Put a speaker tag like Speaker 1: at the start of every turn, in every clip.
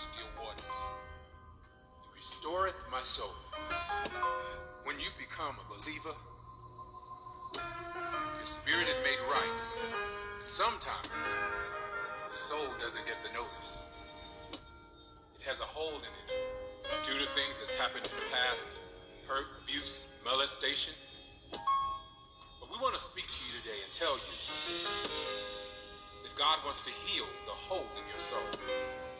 Speaker 1: still waters. He restoreth my soul. When you become a believer, your spirit is made right. And sometimes the soul doesn't get the notice. It has a hole in it due to things that's happened in the past hurt, abuse, molestation. But we want to speak to you today and tell you that God wants to heal the hole in your soul.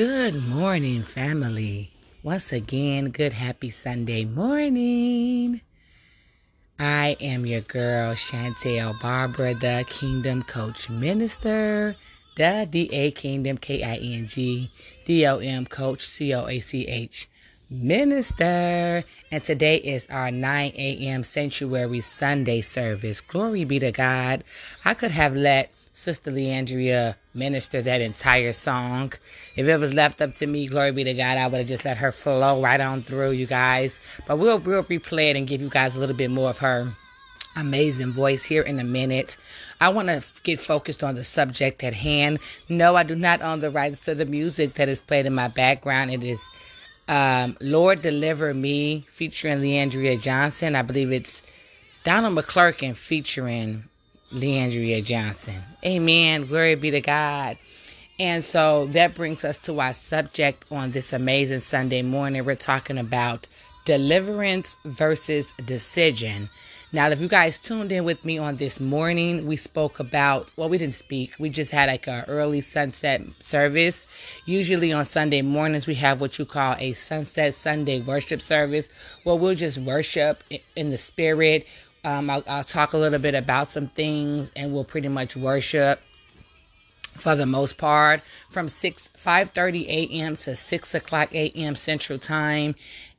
Speaker 2: Good morning, family. Once again, good happy Sunday morning. I am your girl, Chantel Barbara, the Kingdom Coach Minister, the D-A Kingdom, K-I-N-G, D-O-M Coach, C-O-A-C-H Minister. And today is our 9 a.m. Sanctuary Sunday service. Glory be to God. I could have let Sister Leandria minister that entire song. If it was left up to me, glory be to God, I would have just let her flow right on through, you guys. But we'll, we'll replay it and give you guys a little bit more of her amazing voice here in a minute. I want to get focused on the subject at hand. No, I do not own the rights to the music that is played in my background. It is um, Lord Deliver Me featuring Leandria Johnson. I believe it's Donald McClurkin featuring Leandria Johnson. Amen. Glory be to God. And so that brings us to our subject on this amazing Sunday morning. We're talking about deliverance versus decision. Now, if you guys tuned in with me on this morning, we spoke about, well, we didn't speak. We just had like an early sunset service. Usually on Sunday mornings, we have what you call a sunset Sunday worship service where we'll just worship in the spirit. Um, I'll, I'll talk a little bit about some things and we'll pretty much worship for the most part from 6 5.30 a.m to 6 o'clock a.m central time.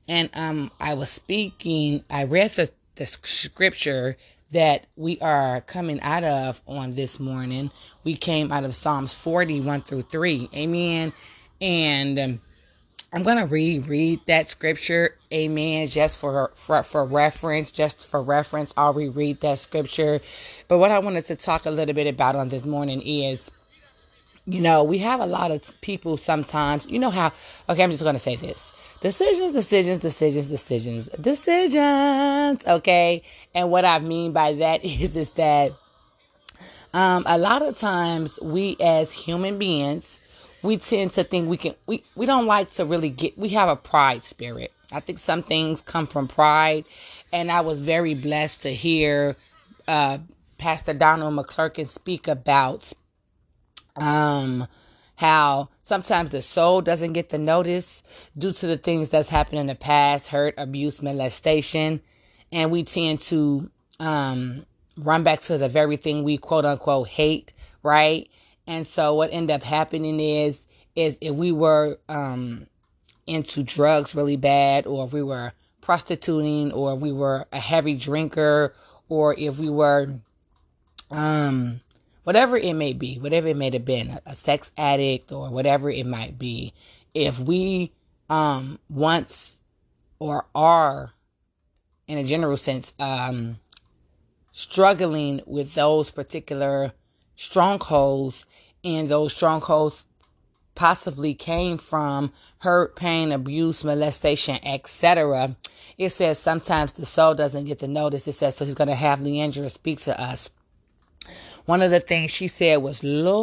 Speaker 2: And um i was speaking i read the, the scripture that we are coming out of on this morning. We came out of psalms 41 through 3 amen. And um, i'm gonna reread that scripture amen just for, for for reference just for reference. I'll reread that scripture. But what i wanted to talk a little bit about on this morning is you know, we have a lot of people sometimes, you know how, okay, I'm just to say this. Decisions, decisions, decisions, decisions, decisions, okay? And what I mean by that is, is that, um, a lot of times we as human beings, we tend to think we can, we, we don't like to really get, we have a pride spirit. I think some things come from pride. And I was very blessed to hear, uh, Pastor Donald McClurkin speak about um how sometimes the soul doesn't get the notice due to the things that's happened in the past hurt abuse molestation and we tend to um run back to the very thing we quote unquote hate right and so what ended up happening is is if we were um into drugs really bad or if we were prostituting or if we were a heavy drinker or if we were um whatever it may be, whatever it may have been, a, sex addict or whatever it might be, if we um once or are in a general sense um struggling with those particular strongholds and those strongholds possibly came from hurt, pain, abuse, molestation, etc. It says sometimes the soul doesn't get the notice. It says so he's going to have Leandria speak to us one of the things she said was, Lord,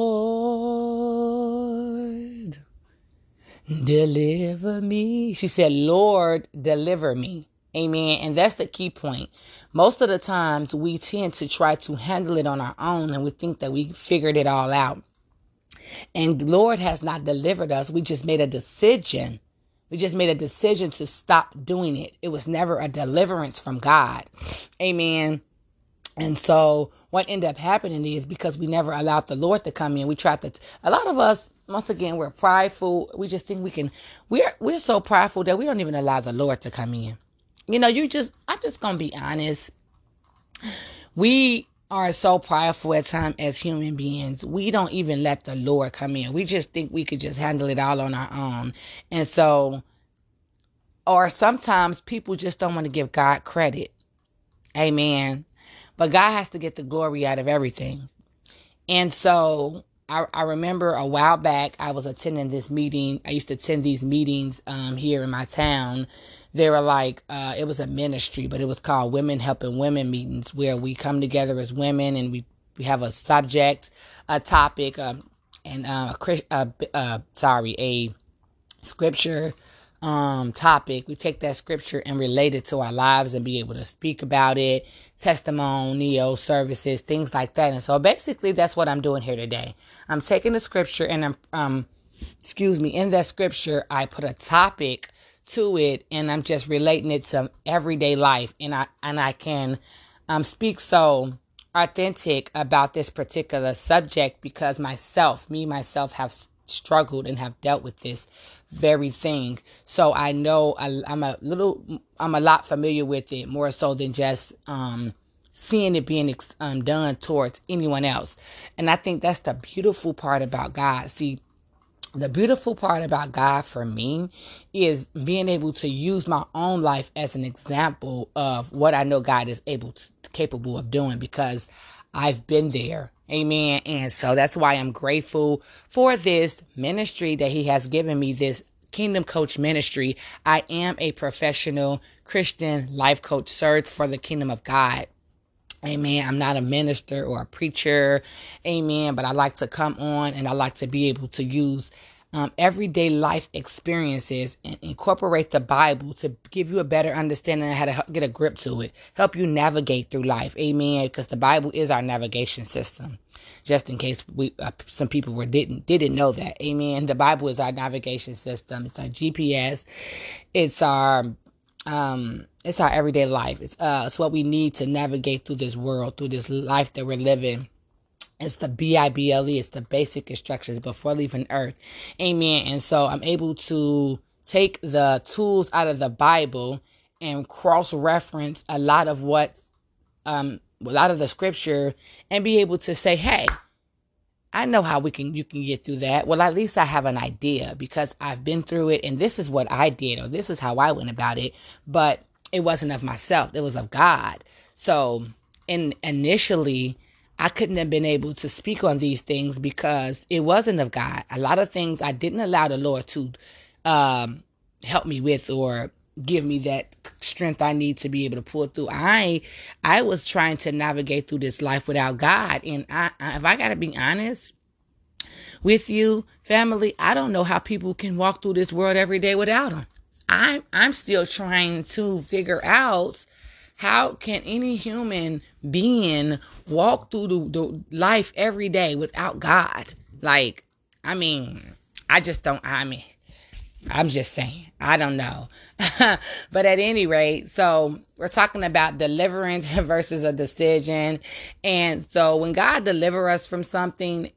Speaker 2: deliver me. She said, Lord, deliver me. Amen. And that's the key point. Most of the times we tend to try to handle it on our own and we think that we figured it all out. And Lord has not delivered us. We just made a decision We just made a decision to stop doing it. It was never a deliverance from God. Amen. And so what ended up happening is because we never allowed the Lord to come in, we tried to, a lot of us, once again, we're prideful. We just think we can, we're, we're so prideful that we don't even allow the Lord to come in. You know, you just, I'm just going to be honest. We are so prideful at times as human beings. We don't even let the Lord come in. We just think we could just handle it all on our own. And so, or sometimes people just don't want to give God credit. Amen. But God has to get the glory out of everything. And so I, I remember a while back I was attending this meeting. I used to attend these meetings um, here in my town they were like uh, it was a ministry but it was called women helping women meetings where we come together as women and we we have a subject a topic um, and uh, a uh, sorry a scripture um, topic. We take that scripture and relate it to our lives and be able to speak about it testimonial services things like that. And so basically that's what i'm doing here today. I'm taking the scripture and i'm um excuse me in that scripture i put a topic to it and I'm just relating it to everyday life and I and I can um, speak so authentic about this particular subject because myself, me myself have struggled and have dealt with this very thing. So I know I, am a little I'm a lot familiar with it more so than just um, seeing it being um, done towards anyone else. And I think that's the beautiful part about God. See, the beautiful part about God for me is being able to use my own life as an example of what I know God is able to, capable of doing because I've been there. Amen. And so that's why I'm grateful for this ministry that he has given me this Kingdom Coach Ministry. I am a professional Christian life coach served for the kingdom of God. Amen. I'm not a minister or a preacher. Amen. But I like to come on and I like to be able to use um, everyday life experiences and incorporate the Bible to give you a better understanding of how to get a grip to it, help you navigate through life. Amen. Because the Bible is our navigation system. Just in case we uh, some people were didn't didn't know that. Amen. The Bible is our navigation system. It's our GPS. It's our um it's our everyday life. It's uh it's what we need to navigate through this world, through this life that we're living. It's the B I B L E. It's the basic instructions before leaving Earth. Amen. And so I'm able to take the tools out of the Bible and cross reference a lot of what, um, a lot of the scripture and be able to say, hey, I know how we can you can get through that. Well, at least I have an idea because I've been through it and this is what I did or this is how I went about it, but it wasn't of myself. It was of God. So, in initially I couldn't have been able to speak on these things because it wasn't of God. A lot of things I didn't allow the Lord to um, help me with or give me that strength I need to be able to pull through. I I was trying to navigate through this life without God, and I, I if I got to be honest with you, family, I don't know how people can walk through this world every day without Him. I'm I'm still trying to figure out how can any human being walk through the, the life every day without God? Like, I mean, I just don't. I mean, I'm just saying. I don't know. but at any rate, so we're talking about deliverance versus a decision. And so when God deliver us from something,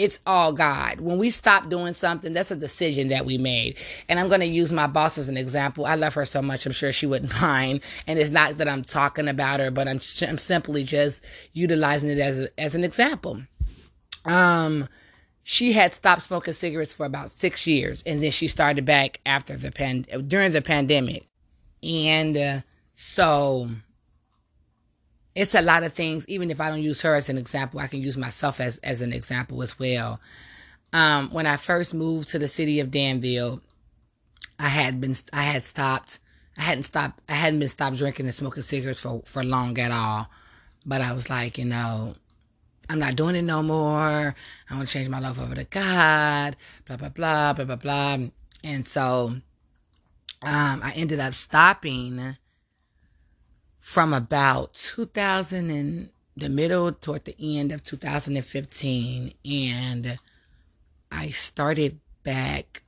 Speaker 2: it's all God. When we stop doing something, that's a decision that we made. And I'm going to use my boss as an example. I love her so much. I'm sure she wouldn't mind. And it's not that I'm talking about her, but I'm, I'm simply just utilizing it as, a, as an example. Um, she had stopped smoking cigarettes for about six years and then she started back after the pan during the pandemic and uh, so it's a lot of things even if i don't use her as an example i can use myself as as an example as well um, when i first moved to the city of danville i had been i had stopped i hadn't stopped i hadn't been stopped drinking and smoking cigarettes for for long at all but i was like you know I'm not doing it no more. I want to change my life over to God, blah, blah, blah, blah, blah, blah. And so um, I ended up stopping from about 2000 and the middle toward the end of 2015. And I started back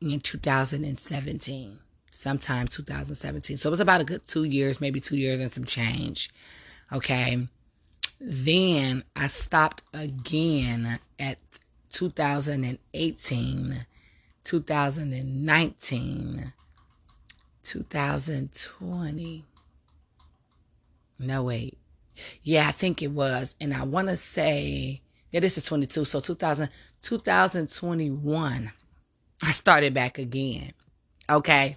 Speaker 2: in 2017, sometime 2017. So it was about a good two years, maybe two years and some change. Okay. Then I stopped again at 2018, 2019, 2020. No, wait. Yeah, I think it was. And I want to say, yeah, this is 22. So 2000, 2021, I started back again. Okay.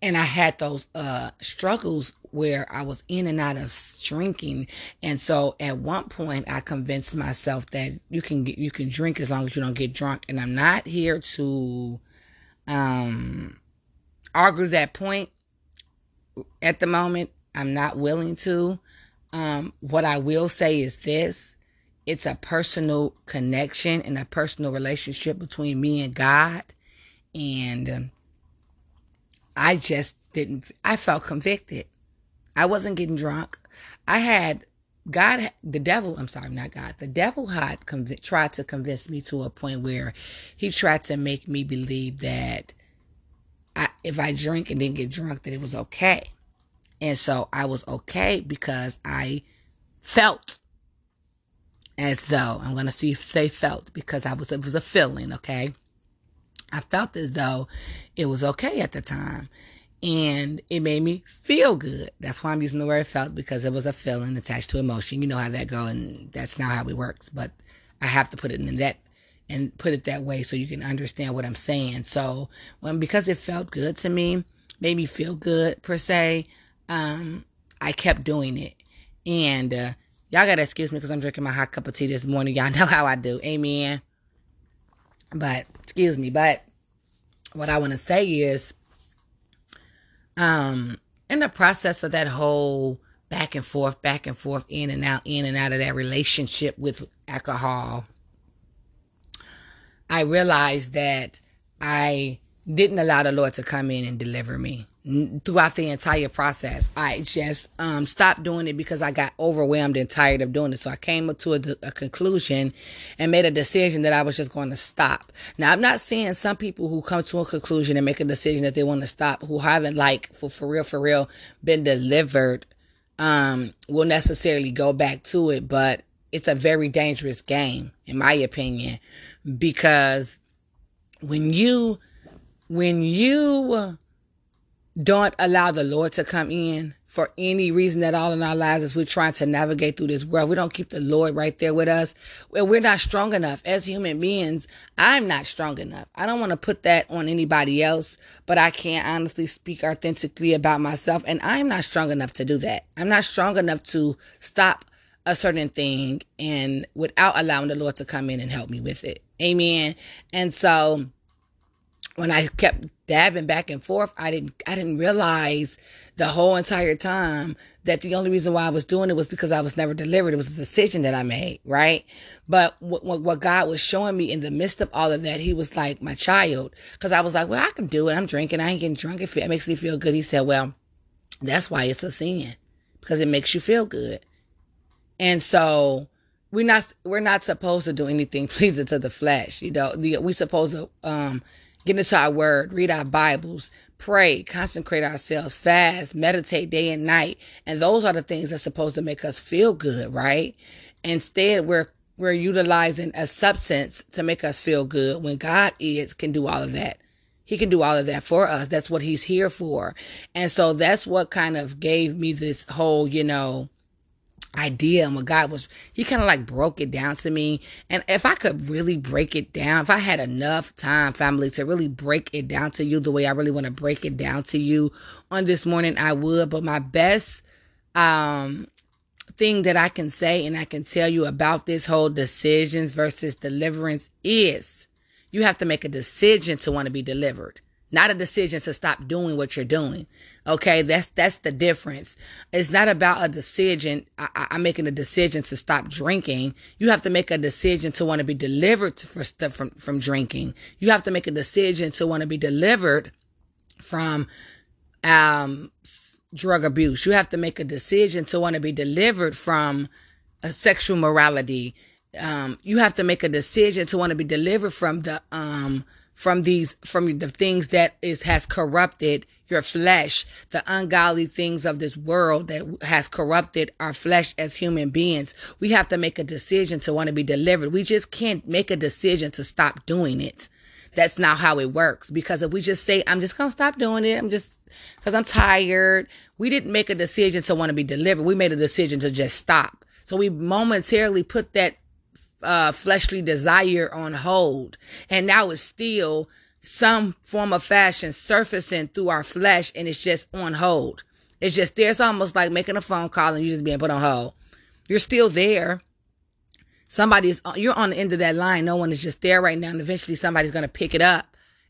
Speaker 2: And I had those uh struggles where I was in and out of drinking. And so at one point I convinced myself that you can get you can drink as long as you don't get drunk. And I'm not here to um argue that point at the moment. I'm not willing to. Um, what I will say is this it's a personal connection and a personal relationship between me and God. And um, I just didn't, I felt convicted. I wasn't getting drunk. I had God, the devil, I'm sorry, not God, the devil had conv- tried to convince me to a point where he tried to make me believe that I, if I drink and didn't get drunk, that it was okay. And so I was okay because I felt as though I'm to see say felt because I was it was a feeling, okay? I felt as though it was okay at the time and it made me feel good. That's why I'm using the word felt because it was a feeling attached to emotion. You know how that go and that's not how it works, but I have to put it in that and put it that way so you can understand what I'm saying. So, when because it felt good to me, made me feel good per se, um I kept doing it. And uh Y'all gotta excuse me because I'm drinking my hot cup of tea this morning. Y'all know how I do. Amen. But excuse me. But what I want to say is, um, in the process of that whole back and forth, back and forth, in and out, in and out of that relationship with alcohol, I realized that I didn't allow the Lord to come in and deliver me throughout the entire process. I just um, stopped doing it because I got overwhelmed and tired of doing it. So I came to a, a, conclusion and made a decision that I was just going to stop. Now, I'm not saying some people who come to a conclusion and make a decision that they want to stop, who haven't like for, for real, for real, been delivered, um, will necessarily go back to it. But it's a very dangerous game, in my opinion, because when you, when you, don't allow the Lord to come in for any reason at all in our lives as we're trying to navigate through this world. We don't keep the Lord right there with us. We're not strong enough as human beings. I'm not strong enough. I don't want to put that on anybody else, but I can't honestly speak authentically about myself. And I'm not strong enough to do that. I'm not strong enough to stop a certain thing and without allowing the Lord to come in and help me with it. Amen. And so, when I kept dabbing back and forth, I didn't I didn't realize the whole entire time that the only reason why I was doing it was because I was never delivered. It was a decision that I made, right? But what, what God was showing me in the midst of all of that, He was like my child, because I was like, well, I can do it. I'm drinking. I ain't getting drunk. It makes me feel good. He said, well, that's why it's a sin because it makes you feel good. And so we're not we're not supposed to do anything pleasing to the flesh. You know, we're supposed to um get into our word, read our Bibles, pray, consecrate ourselves, fast, meditate day and night. And those are the things that's supposed to make us feel good, right? Instead, we're we're utilizing a substance to make us feel good when God is can do all of that. He can do all of that for us. That's what he's here for. And so that's what kind of gave me this whole, you know, idea and what God was, he kind of like broke it down to me. And if I could really break it down, if I had enough time, family, to really break it down to you the way I really want to break it down to you on this morning, I would. But my best, um, thing that I can say and I can tell you about this whole decisions versus deliverance is you have to make a decision to want to be delivered not a decision to stop doing what you're doing. Okay, that's that's the difference. It's not about a decision. I, am making a decision to stop drinking. You have to make a decision to want to be delivered for stuff from from drinking. You have to make a decision to want to be delivered from um drug abuse. You have to make a decision to want to be delivered from a sexual morality. Um, you have to make a decision to want to be delivered from the um from these from the things that is has corrupted your flesh. The ungodly things of this world that has corrupted our flesh as human beings. We have to make a decision to want to be delivered. We just can't make a decision to stop doing it. That's not how it works. Because if we just say i'm just gonna stop doing it. I'm just because i'm tired we didn't make a decision to want to be delivered. We made a decision to just stop. So we momentarily put that uh, fleshly desire on hold. And now it's still some form of fashion surfacing through our flesh and it's just on hold. It's just there. It's almost like making a phone call and you just being put on hold. You're still there. Somebody's, you're on the end of that line. No one is just there right now. And eventually somebody's going to pick it up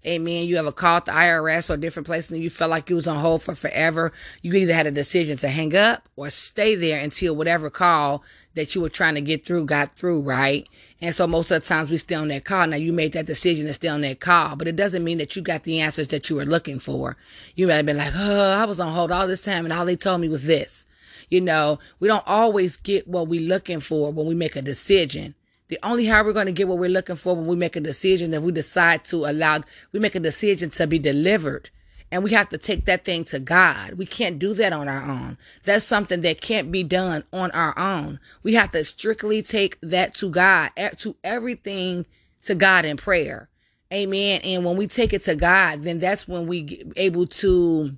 Speaker 2: Amen. You ever called the IRS or different places and you felt like you was on hold for forever. You either had a decision to hang up or stay there until whatever call that you were trying to get through got through, right? And so most of the times we stay on that call. Now you made that decision to stay on that call, but it doesn't mean that you got the answers that you were looking for. You might have been like, oh, I was on hold all this time and all they told me was this. You know, we don't always get what we're looking for when we make a decision. The only how we're going to get what we're looking for when we make a decision that we decide to allow, we make a decision to be delivered. And we have to take that thing to God. We can't do that on our own. That's something that can't be done on our own. We have to strictly take that to God, to everything to God in prayer. Amen. And when we take it to God, then that's when we able to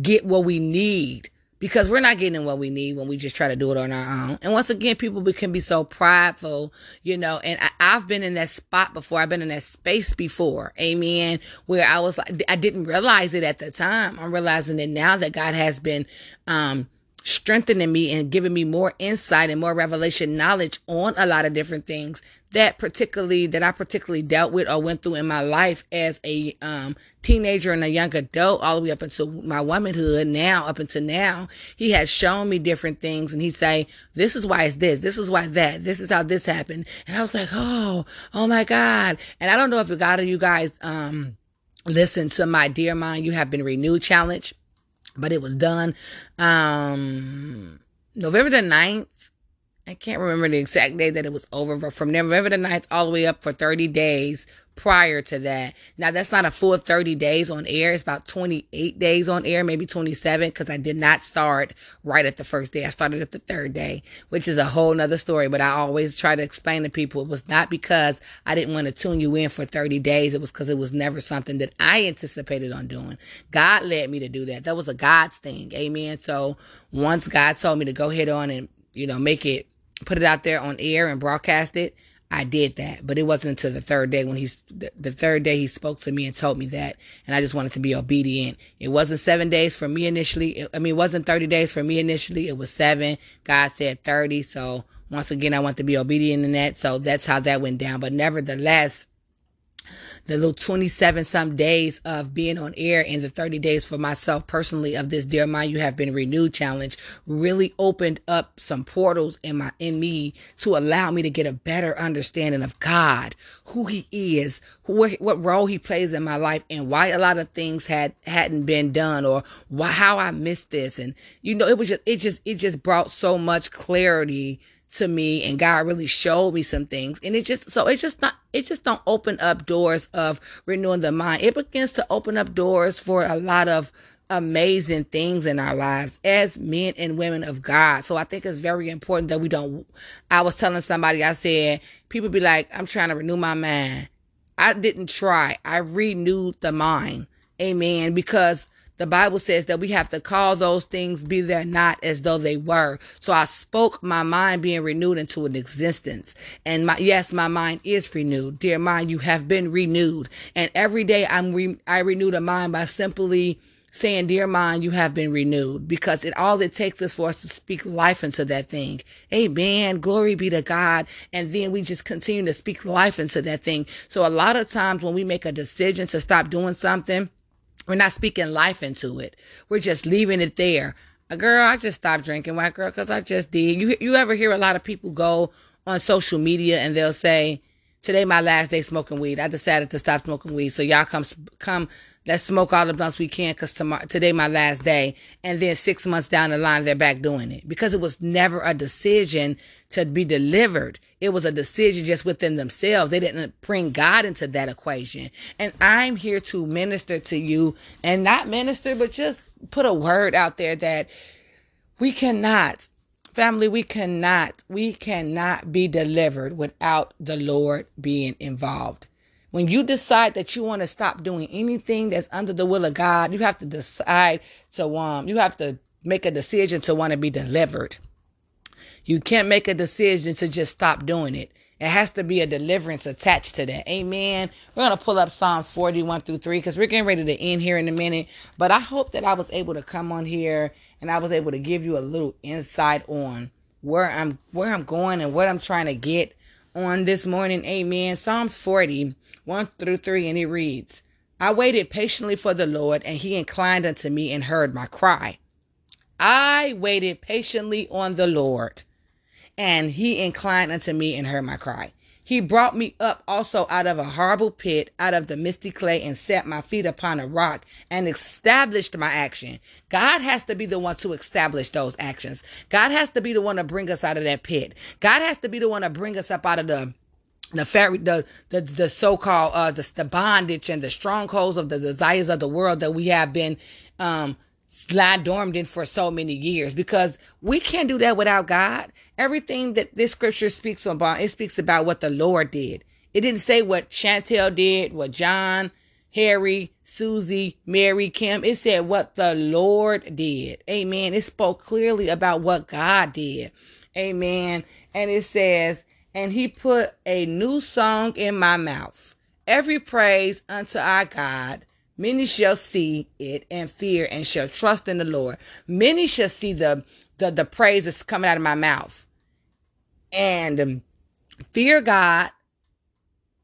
Speaker 2: get what we need because we're not getting what we need when we just try to do it on our own. And once again, people can be so prideful, you know, and I, have been in that spot before. I've been in that space before. Amen. Where I was like, I didn't realize it at the time. I'm realizing it now that God has been, um, strengthening me and giving me more insight and more revelation knowledge on a lot of different things that particularly that I particularly dealt with or went through in my life as a um, teenager and a young adult all the way up until my womanhood now up until now he has shown me different things and he say this is why it's this this is why that this is how this happened. And I was like oh oh my god. And I don't know if a lot of you guys um listen to my dear mind you have been renewed challenge but it was done um November the 9th. I can't remember the exact day that it was over, but from November the 9th all the way up for 30 days prior to that. Now that's not a full 30 days on air. It's about 28 days on air, maybe 27, because I did not start right at the first day. I started at the third day, which is a whole nother story. But I always try to explain to people it was not because I didn't want to tune you in for 30 days. It was because it was never something that I anticipated on doing. God led me to do that. That was a God's thing. Amen. So once God told me to go ahead on and, you know, make it, put it out there on air and broadcast it, I did that, but it wasn't until the third day when he's the, third day he spoke to me and told me that, and I just wanted to be obedient. It wasn't seven days for me initially. It, I mean, it wasn't 30 days for me initially. It was seven. God said 30. So once again, I want to be obedient in that. So that's how that went down. But nevertheless, the little 27 some days of being on air and the 30 days for myself personally of this Dear Mind You Have Been Renewed challenge really opened up some portals in my, in me to allow me to get a better understanding of God, who he is, who, what role he plays in my life and why a lot of things had, hadn't been done or why, how I missed this. And, you know, it was just, it just, it just brought so much clarity to me and God really showed me some things. And it just, so it just not, it just don't open up doors of renewing the mind. It begins to open up doors for a lot of amazing things in our lives as men and women of God. So I think it's very important that we don't, I was telling somebody, I said, people be like, I'm trying to renew my mind. I didn't try. I renewed the mind. Amen. Because the Bible says that we have to call those things be there not as though they were. So I spoke my mind being renewed into an existence. And my, yes, my mind is renewed. Dear mind, you have been renewed. And every day I'm re, I renew the mind by simply saying, dear mind, you have been renewed because it all it takes is for us to speak life into that thing. Amen. Glory be to God. And then we just continue to speak life into that thing. So a lot of times when we make a decision to stop doing something, we're not speaking life into it. We're just leaving it there. A girl, I just stopped drinking, white girl, because I just did. You you ever hear a lot of people go on social media and they'll say Today my last day smoking weed. I decided to stop smoking weed. So y'all come come let's smoke all the blunts we can cuz tomorrow today my last day and then 6 months down the line they're back doing it because it was never a decision to be delivered. It was a decision just within themselves. They didn't bring God into that equation. And I'm here to minister to you and not minister but just put a word out there that we cannot Family, we cannot, we cannot be delivered without the Lord being involved. When you decide that you want to stop doing anything that's under the will of God, you have to decide to um you have to make a decision to want to be delivered. You can't make a decision to just stop doing it. It has to be a deliverance attached to that. Amen. We're going to pull up Psalms 41 through 3 because we're getting ready to end here in a minute. But I hope that I was able to come on here and I was able to give you a little insight on where I'm where I'm going and what I'm trying to get on this morning. Amen. Psalms 40, 1 through 3, and it reads, I waited patiently for the Lord, and he inclined unto me and heard my cry. I waited patiently on the Lord, and he inclined unto me and heard my cry. He brought me up also out of a horrible pit, out of the misty clay, and set my feet upon a rock and established my action. God has to be the one to establish those actions. God has to be the one to bring us out of that pit. God has to be the one to bring us up out of the the fairy the the, the so-called uh the, the bondage and the strongholds of the desires of the world that we have been um lie dormant in for so many years because we can't do that without God. Everything that this scripture speaks about, it speaks about what the Lord did. It didn't say what Chantel did, what John, Harry, Susie, Mary, Kim. It said what the Lord did. Amen. It spoke clearly about what God did. Amen. And it says, and he put a new song in my mouth. Every praise unto our God Many shall see it and fear and shall trust in the Lord. Many shall see the the, the praise that's coming out of my mouth and um, fear God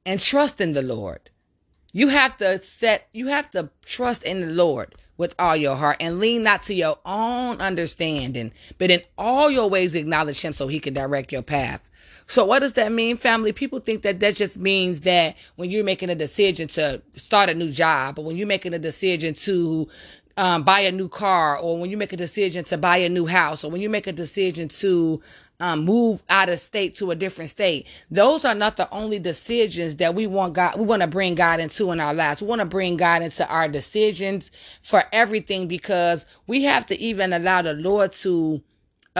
Speaker 2: and trust in the Lord. You have to set, you have to trust in the Lord with all your heart and lean not to your own understanding, but in all your ways acknowledge him so he can direct your path. So what does that mean, family? People think that that just means that when you're making a decision to start a new job or when you're making a decision to um, buy a new car or when you make a decision to buy a new house or when you make a decision to um, move out of state to a different state. Those are not the only decisions that we want God, we want to bring God into in our lives. We want to bring God into our decisions for everything because we have to even allow the Lord to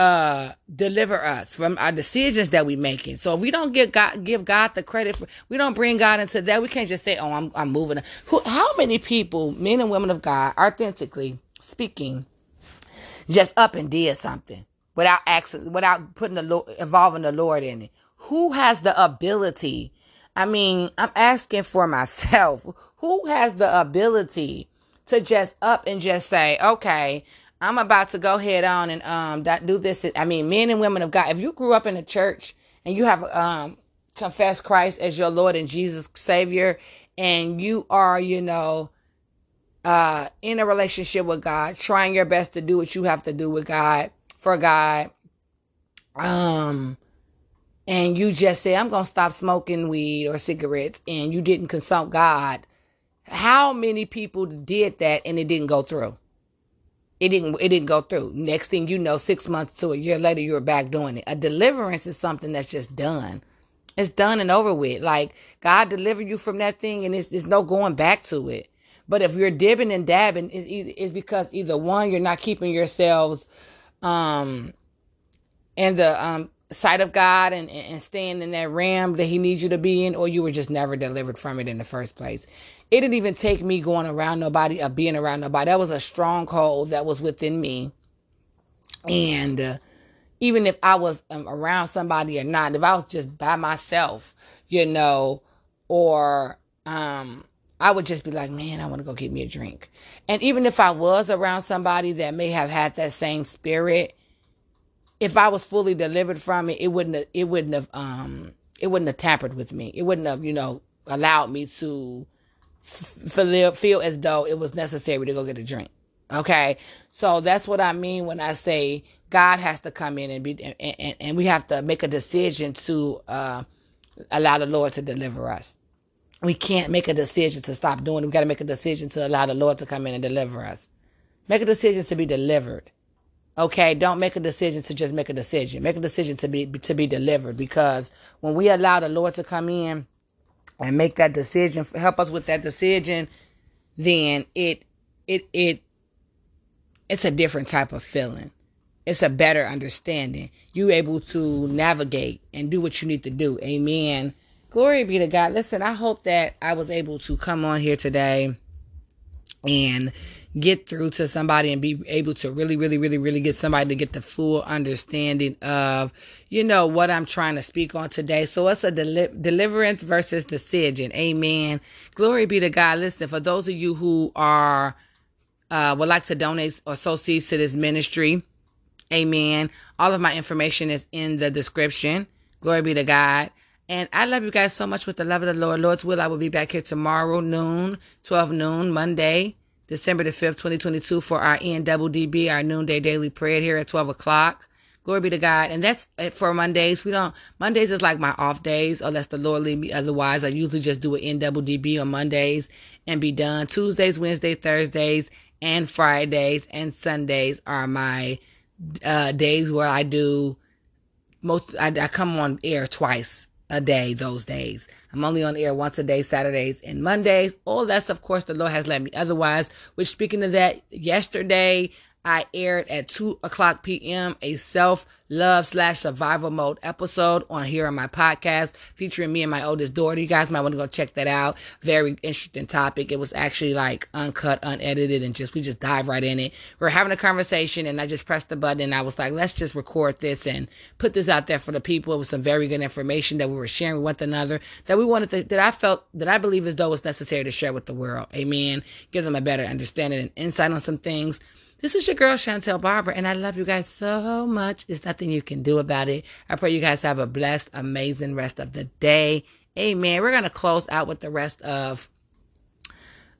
Speaker 2: uh deliver us from our decisions that we're making. So if we don't give God give God the credit for we don't bring God into that, we can't just say, "Oh, I'm I'm moving." Who, how many people, men and women of God, authentically speaking, just up and did something without asking, without putting the Lord, involving the Lord in it? Who has the ability? I mean, I'm asking for myself. Who has the ability to just up and just say, "Okay, I'm about to go head on and um that do this. I mean, men and women of God. If you grew up in a church and you have um confessed Christ as your Lord and Jesus Savior, and you are, you know, uh in a relationship with God, trying your best to do what you have to do with God for God, um, and you just say, I'm gonna stop smoking weed or cigarettes, and you didn't consult God. How many people did that and it didn't go through? It didn't it didn't go through. Next thing you know, six months to a year later, you're back doing it. A deliverance is something that's just done. It's done and over with. Like God delivered you from that thing, and it's, there's no going back to it. But if you're dibbing and dabbing, it's, it's because either one, you're not keeping yourselves um in the um sight of God and, and staying in that realm that He needs you to be in, or you were just never delivered from it in the first place. It didn't even take me going around nobody or being around nobody. That was a stronghold that was within me. And uh, even if I was um, around somebody or not, if I was just by myself, you know, or um, I would just be like, man, I want to go get me a drink. And even if I was around somebody that may have had that same spirit, if I was fully delivered from it, it wouldn't have, it wouldn't have um it wouldn't have tampered with me. It wouldn't have, you know, allowed me to feel feel as though it was necessary to go get a drink. Okay? So that's what I mean when I say God has to come in and be and, and, and we have to make a decision to uh allow the Lord to deliver us. We can't make a decision to stop doing it. We got to make a decision to allow the Lord to come in and deliver us. Make a decision to be delivered. Okay, don't make a decision to just make a decision. Make a decision to be to be delivered because when we allow the Lord to come in and make that decision, help us with that decision, then it it it it's a different type of feeling. It's a better understanding. You able to navigate and do what you need to do. Amen. Glory be to God. Listen, I hope that I was able to come on here today and get through to somebody and be able to really, really, really, really get somebody to get the full understanding of, you know, what I'm trying to speak on today. So it's a deli- deliverance versus decision. Amen. Glory be to God. Listen, for those of you who are, uh, would like to donate or associate to this ministry, amen. All of my information is in the description. Glory be to God. And I love you guys so much with the love of the Lord. Lord's will, I will be back here tomorrow noon, 12 noon, Monday. December the 5th, 2022 for our NWDB, our noonday daily prayer here at 12 o'clock. Glory be to God. And that's it for Mondays. We don't, Mondays is like my off days, unless the Lord lead me otherwise. I usually just do an NWDB on Mondays and be done. Tuesdays, Wednesdays, Thursdays, and Fridays and Sundays are my uh, days where I do most, I, I come on air twice a day those days. I'm only on air once a day, Saturdays and Mondays. All that's, of course, the Lord has let me otherwise. Which, speaking of that, yesterday I aired at 2 o'clock p.m. a self love slash survival mode episode on here on my podcast featuring me and my oldest daughter. You guys might want to go check that out. Very interesting topic. It was actually like uncut, unedited, and just we just dive right in it. We are having a conversation, and I just pressed the button and I was like, let's just record this and put this out there for the people. It was some very good information that we were sharing with one another that we wanted to, that I felt that I believe as though was necessary to share with the world. Amen. Give them a better understanding and insight on some things. This is your girl, Chantel Barber, and I love you guys so much. It's nothing you can do about it. I pray you guys have a blessed, amazing rest of the day. Amen. We're going to close out with the rest of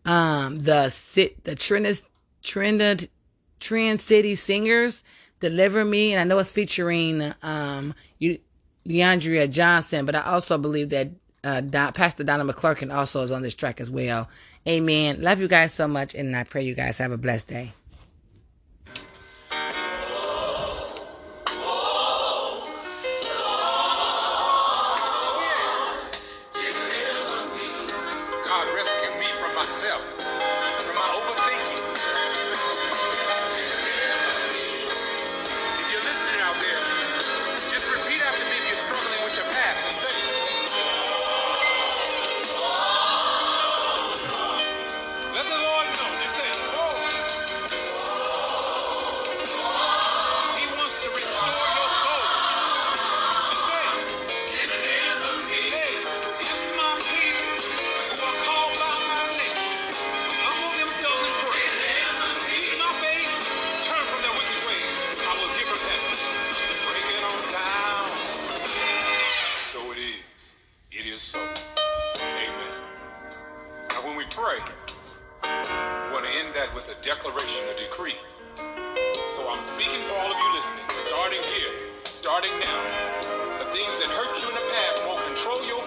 Speaker 2: um the sit the Trinidad Trinidad Tri-City Singers Deliver Me, and I know it's featuring um you Leandria Johnson, but I also believe that uh, Don, Pastor Donna McClurkin also is on this track as well. Amen. Love you guys so much, and I pray you guys have a blessed day.
Speaker 1: Starting here, starting now. The things that hurt you in the past won't control your